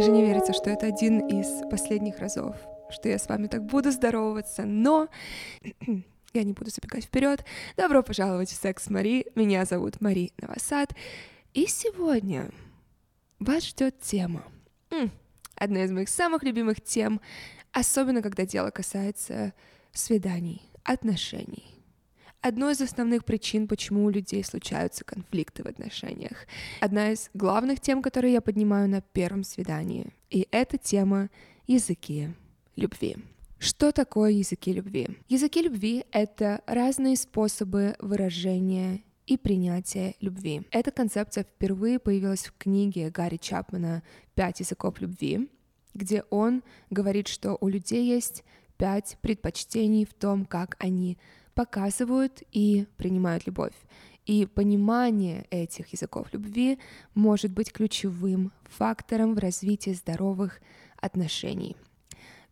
даже не верится, что это один из последних разов, что я с вами так буду здороваться, но я не буду забегать вперед. Добро пожаловать в Секс Мари. Меня зовут Мари Новосад. И сегодня вас ждет тема. Одна из моих самых любимых тем, особенно когда дело касается свиданий, отношений. Одной из основных причин, почему у людей случаются конфликты в отношениях. Одна из главных тем, которые я поднимаю на первом свидании. И это тема языки любви. Что такое языки любви? Языки любви — это разные способы выражения и принятия любви. Эта концепция впервые появилась в книге Гарри Чапмана «Пять языков любви», где он говорит, что у людей есть пять предпочтений в том, как они показывают и принимают любовь. И понимание этих языков любви может быть ключевым фактором в развитии здоровых отношений.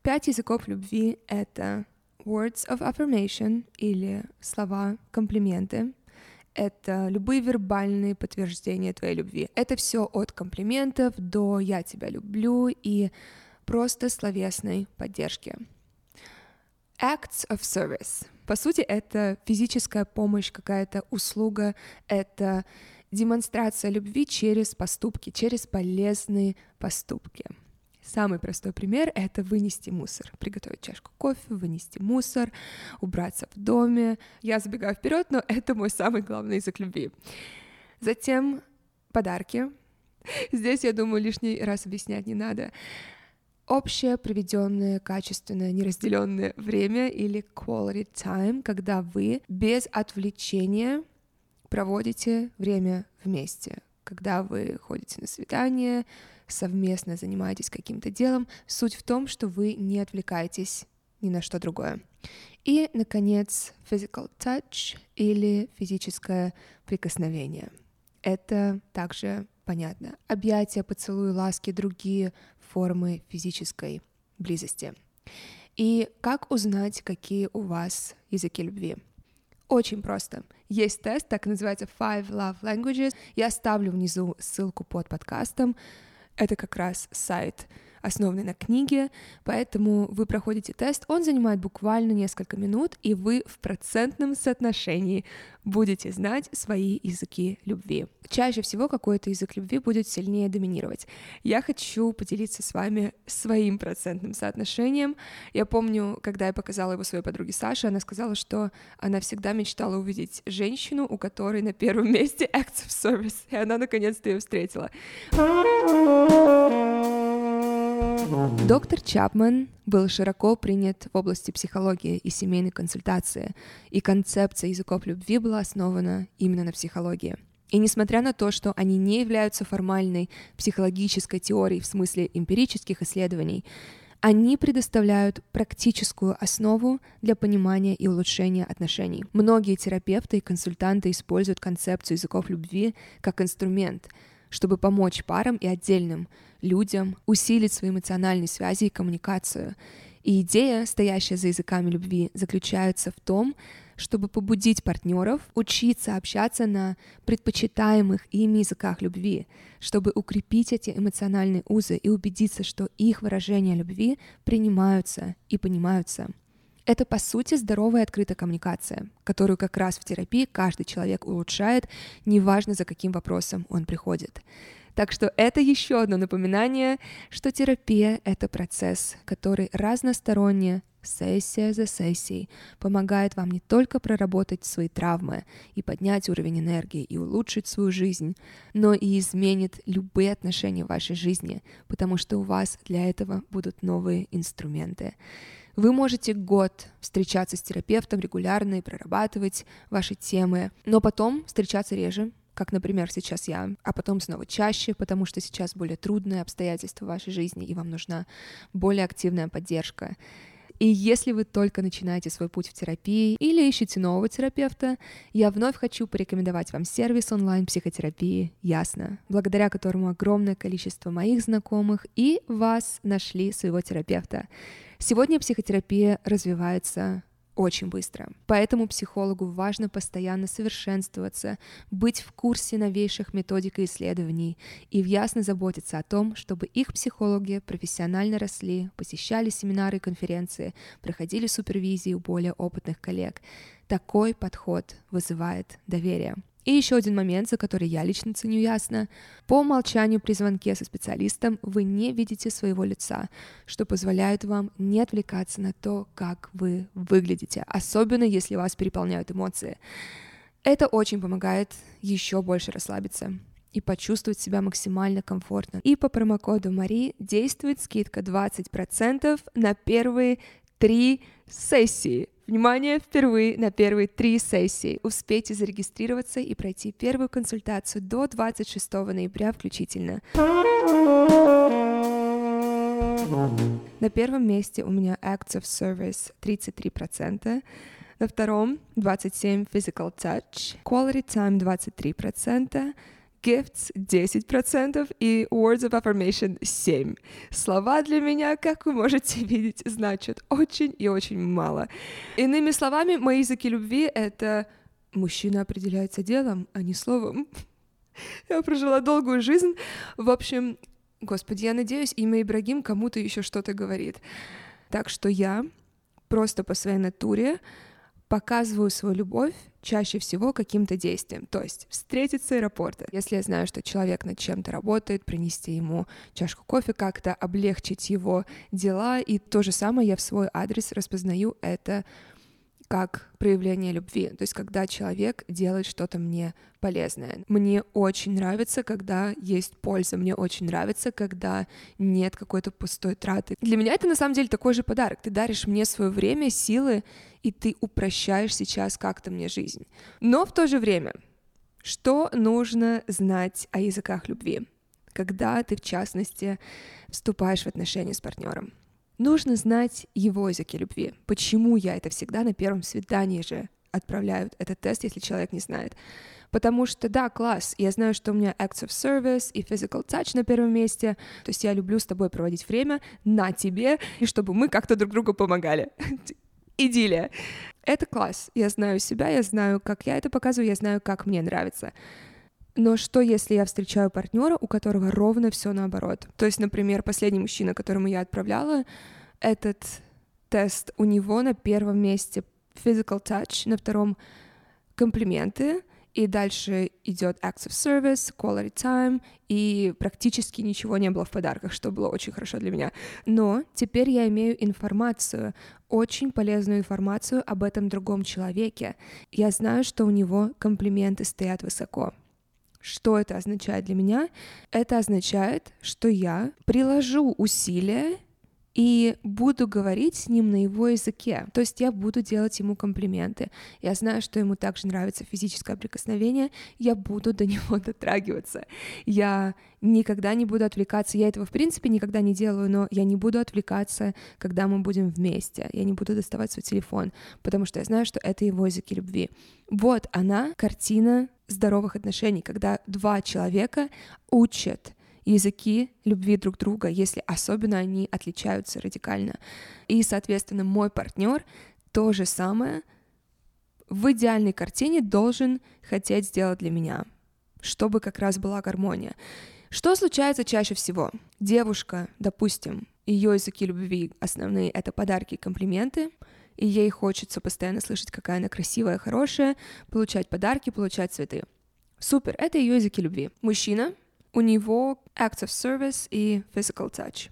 Пять языков любви — это words of affirmation или слова комплименты, это любые вербальные подтверждения твоей любви. Это все от комплиментов до «я тебя люблю» и просто словесной поддержки. Acts of service. По сути, это физическая помощь, какая-то услуга, это демонстрация любви через поступки, через полезные поступки. Самый простой пример — это вынести мусор, приготовить чашку кофе, вынести мусор, убраться в доме. Я забегаю вперед, но это мой самый главный язык любви. Затем подарки. Здесь, я думаю, лишний раз объяснять не надо общее проведенное, качественное, неразделенное время или quality time, когда вы без отвлечения проводите время вместе, когда вы ходите на свидание, совместно занимаетесь каким-то делом. Суть в том, что вы не отвлекаетесь ни на что другое. И, наконец, physical touch или физическое прикосновение. Это также понятно. Объятия, поцелуи, ласки, другие формы физической близости. И как узнать, какие у вас языки любви? Очень просто. Есть тест, так называется Five Love Languages. Я оставлю внизу ссылку под подкастом. Это как раз сайт основанный на книге, поэтому вы проходите тест, он занимает буквально несколько минут, и вы в процентном соотношении будете знать свои языки любви. Чаще всего какой-то язык любви будет сильнее доминировать. Я хочу поделиться с вами своим процентным соотношением. Я помню, когда я показала его своей подруге Саше, она сказала, что она всегда мечтала увидеть женщину, у которой на первом месте acts of service, и она наконец-то ее встретила. Доктор Чапман был широко принят в области психологии и семейной консультации, и концепция языков любви была основана именно на психологии. И несмотря на то, что они не являются формальной психологической теорией в смысле эмпирических исследований, они предоставляют практическую основу для понимания и улучшения отношений. Многие терапевты и консультанты используют концепцию языков любви как инструмент, чтобы помочь парам и отдельным людям, усилить свои эмоциональные связи и коммуникацию. И идея, стоящая за языками любви, заключается в том, чтобы побудить партнеров учиться общаться на предпочитаемых ими языках любви, чтобы укрепить эти эмоциональные узы и убедиться, что их выражения любви принимаются и понимаются. Это, по сути, здоровая открытая коммуникация, которую как раз в терапии каждый человек улучшает, неважно за каким вопросом он приходит. Так что это еще одно напоминание, что терапия — это процесс, который разносторонне, сессия за сессией, помогает вам не только проработать свои травмы и поднять уровень энергии и улучшить свою жизнь, но и изменит любые отношения в вашей жизни, потому что у вас для этого будут новые инструменты. Вы можете год встречаться с терапевтом регулярно и прорабатывать ваши темы, но потом встречаться реже, как, например, сейчас я, а потом снова чаще, потому что сейчас более трудные обстоятельства в вашей жизни, и вам нужна более активная поддержка. И если вы только начинаете свой путь в терапии или ищете нового терапевта, я вновь хочу порекомендовать вам сервис онлайн-психотерапии «Ясно», благодаря которому огромное количество моих знакомых и вас нашли своего терапевта. Сегодня психотерапия развивается очень быстро. Поэтому психологу важно постоянно совершенствоваться, быть в курсе новейших методик и исследований и ясно заботиться о том, чтобы их психологи профессионально росли, посещали семинары и конференции, проходили супервизии у более опытных коллег. Такой подход вызывает доверие. И еще один момент, за который я лично ценю ясно. По умолчанию при звонке со специалистом вы не видите своего лица, что позволяет вам не отвлекаться на то, как вы выглядите, особенно если вас переполняют эмоции. Это очень помогает еще больше расслабиться и почувствовать себя максимально комфортно. И по промокоду Мари действует скидка 20% на первые три сессии. Внимание, впервые на первые три сессии. Успейте зарегистрироваться и пройти первую консультацию до 26 ноября включительно. На первом месте у меня Acts of Service 33%, на втором 27% Physical Touch, Quality Time 23%, Gifts 10% и Words of Affirmation 7. Слова для меня, как вы можете видеть, значат очень и очень мало. Иными словами, мои языки любви — это мужчина определяется делом, а не словом. Я прожила долгую жизнь. В общем, господи, я надеюсь, имя Ибрагим кому-то еще что-то говорит. Так что я просто по своей натуре показываю свою любовь чаще всего каким-то действием. То есть встретиться с аэропорта. Если я знаю, что человек над чем-то работает, принести ему чашку кофе, как-то облегчить его дела. И то же самое я в свой адрес распознаю это как проявление любви, то есть когда человек делает что-то мне полезное. Мне очень нравится, когда есть польза, мне очень нравится, когда нет какой-то пустой траты. Для меня это на самом деле такой же подарок. Ты даришь мне свое время, силы, и ты упрощаешь сейчас как-то мне жизнь. Но в то же время, что нужно знать о языках любви, когда ты, в частности, вступаешь в отношения с партнером? Нужно знать его языки любви. Почему я это всегда на первом свидании же отправляют этот тест, если человек не знает. Потому что, да, класс, я знаю, что у меня acts of service и physical touch на первом месте, то есть я люблю с тобой проводить время на тебе, и чтобы мы как-то друг другу помогали. Идиллия. Это класс. Я знаю себя, я знаю, как я это показываю, я знаю, как мне нравится. Но что, если я встречаю партнера, у которого ровно все наоборот? То есть, например, последний мужчина, которому я отправляла этот тест, у него на первом месте physical touch, на втором комплименты, и дальше идет acts of service, quality time, и практически ничего не было в подарках, что было очень хорошо для меня. Но теперь я имею информацию, очень полезную информацию об этом другом человеке. Я знаю, что у него комплименты стоят высоко. Что это означает для меня? Это означает, что я приложу усилия и буду говорить с ним на его языке. То есть я буду делать ему комплименты. Я знаю, что ему также нравится физическое прикосновение, я буду до него дотрагиваться. Я никогда не буду отвлекаться. Я этого, в принципе, никогда не делаю, но я не буду отвлекаться, когда мы будем вместе. Я не буду доставать свой телефон, потому что я знаю, что это его языки любви. Вот она, картина здоровых отношений, когда два человека учат языки любви друг друга, если особенно они отличаются радикально. И, соответственно, мой партнер то же самое в идеальной картине должен хотеть сделать для меня, чтобы как раз была гармония. Что случается чаще всего? Девушка, допустим, ее языки любви основные — это подарки и комплименты, и ей хочется постоянно слышать, какая она красивая, хорошая, получать подарки, получать цветы. Супер, это ее языки любви. Мужчина у него acts of service и physical touch.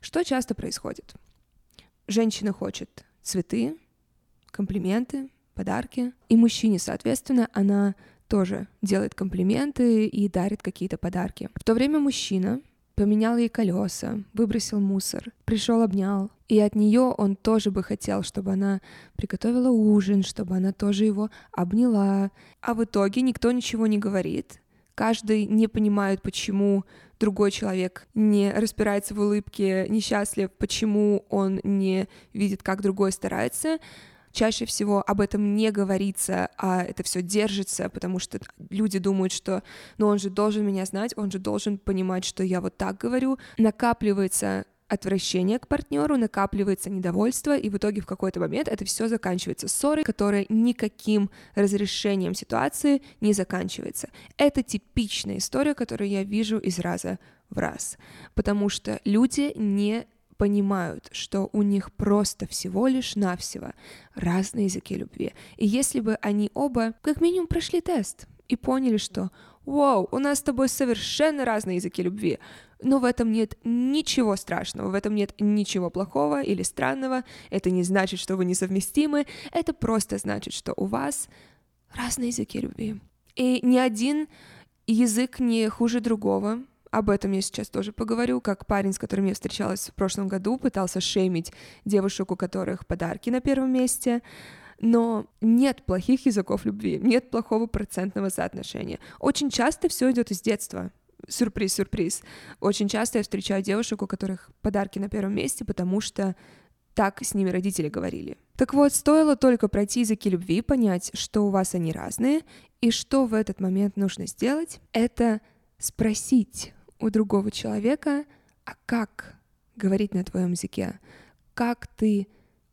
Что часто происходит? Женщина хочет цветы, комплименты, подарки, и мужчине, соответственно, она тоже делает комплименты и дарит какие-то подарки. В то время мужчина поменял ей колеса, выбросил мусор, пришел, обнял. И от нее он тоже бы хотел, чтобы она приготовила ужин, чтобы она тоже его обняла. А в итоге никто ничего не говорит, каждый не понимает, почему другой человек не распирается в улыбке, несчастлив, почему он не видит, как другой старается. Чаще всего об этом не говорится, а это все держится, потому что люди думают, что ну он же должен меня знать, он же должен понимать, что я вот так говорю. Накапливается отвращение к партнеру, накапливается недовольство, и в итоге в какой-то момент это все заканчивается ссорой, которая никаким разрешением ситуации не заканчивается. Это типичная история, которую я вижу из раза в раз, потому что люди не понимают, что у них просто всего лишь навсего разные языки любви. И если бы они оба как минимум прошли тест и поняли, что «Вау, у нас с тобой совершенно разные языки любви», но в этом нет ничего страшного, в этом нет ничего плохого или странного, это не значит, что вы несовместимы, это просто значит, что у вас разные языки любви. И ни один язык не хуже другого, об этом я сейчас тоже поговорю, как парень, с которым я встречалась в прошлом году, пытался шеймить девушек, у которых подарки на первом месте, но нет плохих языков любви, нет плохого процентного соотношения. Очень часто все идет из детства. Сюрприз, сюрприз. Очень часто я встречаю девушек, у которых подарки на первом месте, потому что так с ними родители говорили. Так вот, стоило только пройти языки любви, понять, что у вас они разные, и что в этот момент нужно сделать, это спросить у другого человека, а как говорить на твоем языке, как ты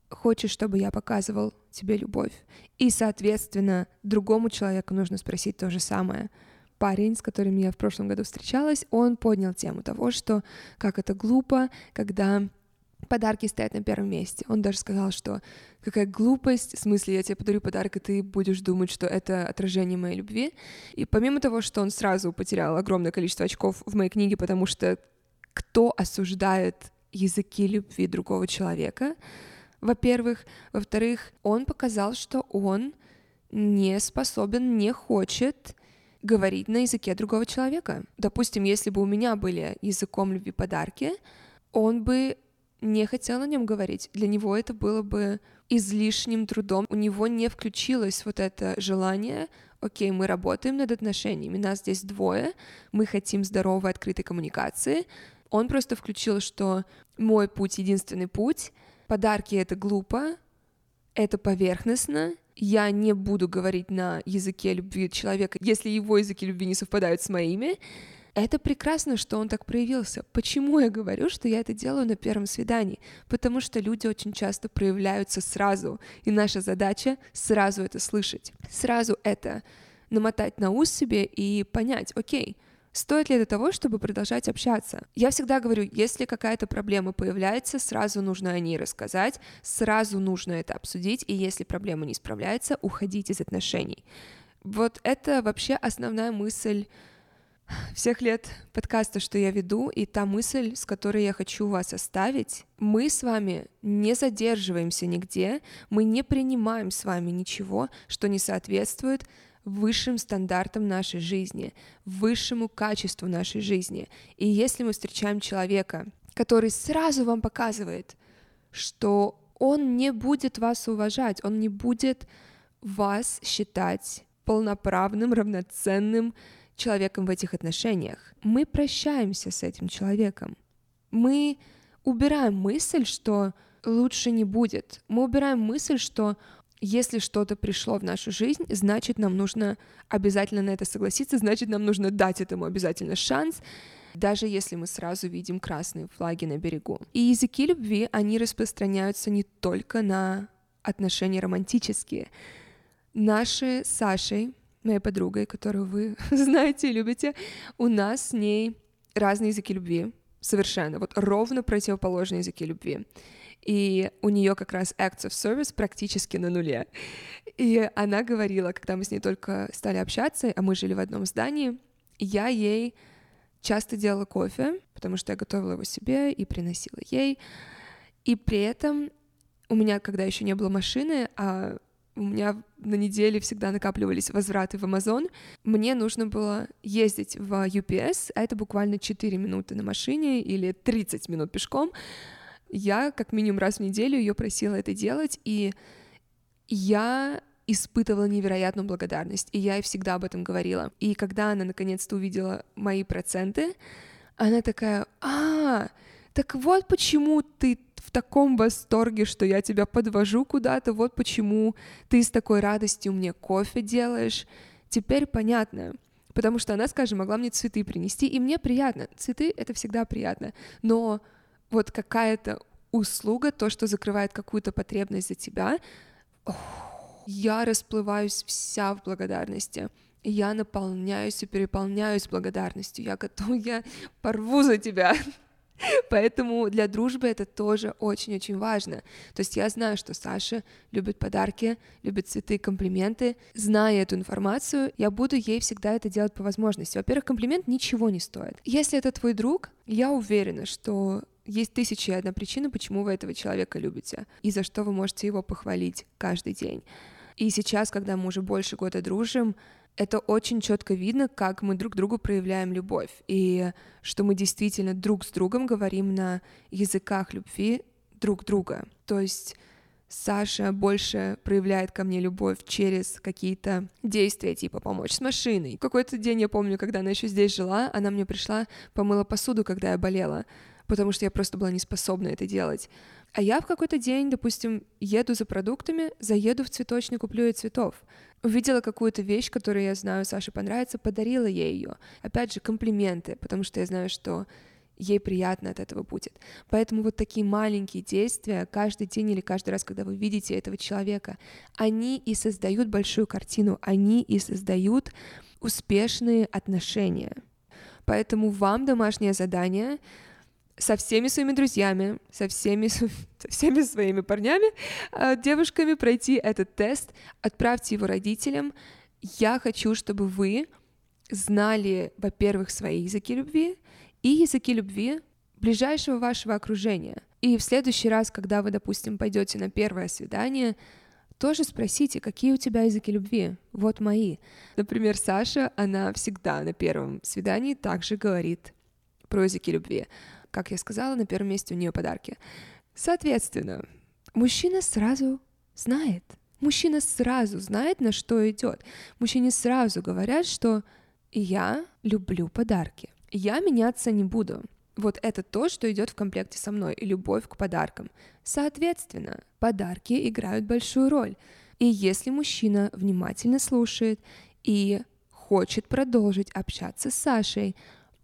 хочешь, чтобы я показывал тебе любовь. И, соответственно, другому человеку нужно спросить то же самое. Парень, с которым я в прошлом году встречалась, он поднял тему того, что как это глупо, когда подарки стоят на первом месте. Он даже сказал, что какая глупость, в смысле, я тебе подарю подарок, и ты будешь думать, что это отражение моей любви. И помимо того, что он сразу потерял огромное количество очков в моей книге, потому что кто осуждает языки любви другого человека, во-первых. Во-вторых, он показал, что он не способен, не хочет говорить на языке другого человека. Допустим, если бы у меня были языком любви подарки, он бы не хотел на нем говорить. Для него это было бы излишним трудом. У него не включилось вот это желание окей, мы работаем над отношениями, нас здесь двое, мы хотим здоровой, открытой коммуникации. Он просто включил, что мой путь — единственный путь, Подарки — это глупо, это поверхностно, я не буду говорить на языке любви человека, если его языки любви не совпадают с моими. Это прекрасно, что он так проявился. Почему я говорю, что я это делаю на первом свидании? Потому что люди очень часто проявляются сразу, и наша задача сразу это слышать, сразу это намотать на ус себе и понять, окей, Стоит ли это того, чтобы продолжать общаться? Я всегда говорю, если какая-то проблема появляется, сразу нужно о ней рассказать, сразу нужно это обсудить, и если проблема не справляется, уходить из отношений. Вот это вообще основная мысль всех лет подкаста, что я веду, и та мысль, с которой я хочу вас оставить. Мы с вами не задерживаемся нигде, мы не принимаем с вами ничего, что не соответствует высшим стандартам нашей жизни, высшему качеству нашей жизни. И если мы встречаем человека, который сразу вам показывает, что он не будет вас уважать, он не будет вас считать полноправным, равноценным человеком в этих отношениях. Мы прощаемся с этим человеком. Мы убираем мысль, что лучше не будет. Мы убираем мысль, что если что-то пришло в нашу жизнь, значит, нам нужно обязательно на это согласиться, значит, нам нужно дать этому обязательно шанс, даже если мы сразу видим красные флаги на берегу. И языки любви, они распространяются не только на отношения романтические. Наши с Сашей, моей подругой, которую вы знаете и любите, у нас с ней разные языки любви, совершенно, вот ровно противоположные языки любви и у нее как раз acts of service практически на нуле. И она говорила, когда мы с ней только стали общаться, а мы жили в одном здании, я ей часто делала кофе, потому что я готовила его себе и приносила ей. И при этом у меня, когда еще не было машины, а у меня на неделе всегда накапливались возвраты в Amazon, мне нужно было ездить в UPS, а это буквально 4 минуты на машине или 30 минут пешком, я как минимум раз в неделю ее просила это делать, и я испытывала невероятную благодарность, и я ей всегда об этом говорила. И когда она наконец-то увидела мои проценты, она такая, а, так вот почему ты в таком восторге, что я тебя подвожу куда-то, вот почему ты с такой радостью мне кофе делаешь. Теперь понятно. Потому что она, скажем, могла мне цветы принести, и мне приятно. Цветы — это всегда приятно. Но вот какая-то услуга, то, что закрывает какую-то потребность за тебя, я расплываюсь вся в благодарности. Я наполняюсь и переполняюсь благодарностью. Я готова, я порву за тебя. Поэтому для дружбы это тоже очень-очень важно. То есть я знаю, что Саша любит подарки, любит цветы, комплименты. Зная эту информацию, я буду ей всегда это делать по возможности. Во-первых, комплимент ничего не стоит. Если это твой друг, я уверена, что есть тысячи и одна причина, почему вы этого человека любите, и за что вы можете его похвалить каждый день. И сейчас, когда мы уже больше года дружим, это очень четко видно, как мы друг другу проявляем любовь, и что мы действительно друг с другом говорим на языках любви друг друга. То есть Саша больше проявляет ко мне любовь через какие-то действия, типа помочь с машиной. Какой-то день я помню, когда она еще здесь жила, она мне пришла, помыла посуду, когда я болела потому что я просто была не способна это делать. А я в какой-то день, допустим, еду за продуктами, заеду в цветочник, куплю ей цветов. Увидела какую-то вещь, которую я знаю, Саше понравится, подарила ей ее. Опять же, комплименты, потому что я знаю, что ей приятно от этого будет. Поэтому вот такие маленькие действия каждый день или каждый раз, когда вы видите этого человека, они и создают большую картину, они и создают успешные отношения. Поэтому вам домашнее задание со всеми своими друзьями, со всеми, со всеми своими парнями, а, девушками пройти этот тест, отправьте его родителям. Я хочу, чтобы вы знали, во-первых, свои языки любви и языки любви ближайшего вашего окружения. И в следующий раз, когда вы, допустим, пойдете на первое свидание, тоже спросите, какие у тебя языки любви. Вот мои. Например, Саша, она всегда на первом свидании также говорит про языки любви. Как я сказала, на первом месте у нее подарки. Соответственно, мужчина сразу знает. Мужчина сразу знает, на что идет. Мужчине сразу говорят, что я люблю подарки. Я меняться не буду. Вот это то, что идет в комплекте со мной, и любовь к подаркам. Соответственно, подарки играют большую роль. И если мужчина внимательно слушает и хочет продолжить общаться с Сашей,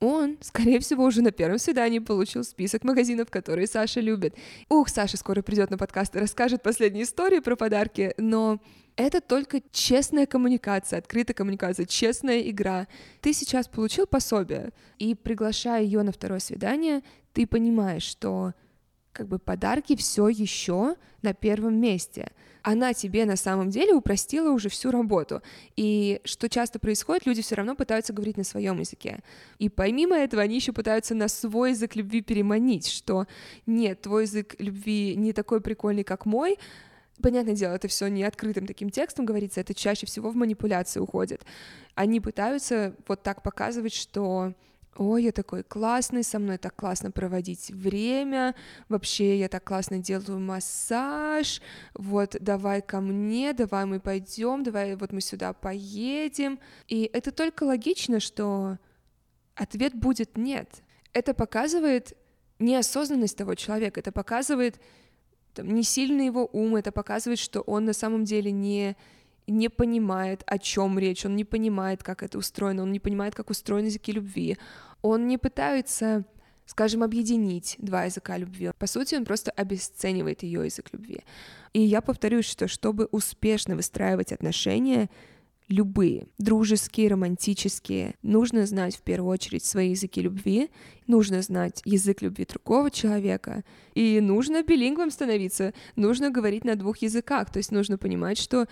он, скорее всего, уже на первом свидании получил список магазинов, которые Саша любит. Ух, Саша скоро придет на подкаст и расскажет последние истории про подарки, но это только честная коммуникация, открытая коммуникация, честная игра. Ты сейчас получил пособие, и приглашая ее на второе свидание, ты понимаешь, что как бы подарки все еще на первом месте. Она тебе на самом деле упростила уже всю работу. И что часто происходит, люди все равно пытаются говорить на своем языке. И помимо этого они еще пытаются на свой язык любви переманить, что нет, твой язык любви не такой прикольный, как мой, Понятное дело, это все не открытым таким текстом говорится, это чаще всего в манипуляции уходит. Они пытаются вот так показывать, что ой, я такой классный, со мной так классно проводить время, вообще я так классно делаю массаж, вот давай ко мне, давай мы пойдем, давай вот мы сюда поедем. И это только логично, что ответ будет нет. Это показывает неосознанность того человека, это показывает там, не сильный его ум, это показывает, что он на самом деле не не понимает, о чем речь, он не понимает, как это устроено, он не понимает, как устроены языки любви, он не пытается скажем, объединить два языка любви. По сути, он просто обесценивает ее язык любви. И я повторюсь, что чтобы успешно выстраивать отношения, любые, дружеские, романтические, нужно знать в первую очередь свои языки любви, нужно знать язык любви другого человека, и нужно билингвом становиться, нужно говорить на двух языках, то есть нужно понимать, что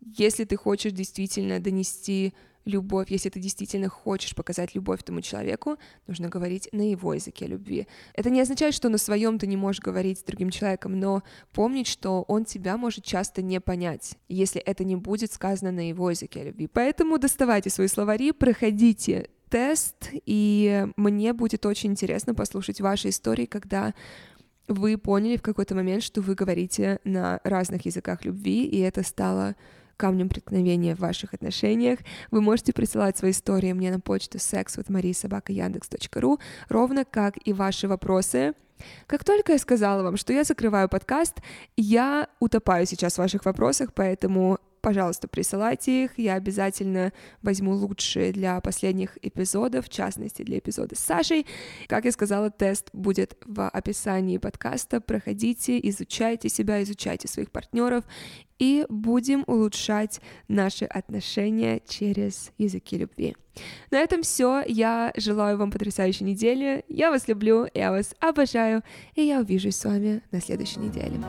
если ты хочешь действительно донести любовь, если ты действительно хочешь показать любовь тому человеку, нужно говорить на его языке любви. Это не означает, что на своем ты не можешь говорить с другим человеком, но помнить, что он тебя может часто не понять, если это не будет сказано на его языке любви. Поэтому доставайте свои словари, проходите тест, и мне будет очень интересно послушать ваши истории, когда вы поняли в какой-то момент, что вы говорите на разных языках любви, и это стало камнем преткновения в ваших отношениях. Вы можете присылать свои истории мне на почту sexwithmarisobaka.yandex.ru, ровно как и ваши вопросы. Как только я сказала вам, что я закрываю подкаст, я утопаю сейчас в ваших вопросах, поэтому пожалуйста, присылайте их, я обязательно возьму лучшие для последних эпизодов, в частности, для эпизода с Сашей. Как я сказала, тест будет в описании подкаста, проходите, изучайте себя, изучайте своих партнеров, и будем улучшать наши отношения через языки любви. На этом все. Я желаю вам потрясающей недели. Я вас люблю, я вас обожаю, и я увижусь с вами на следующей неделе.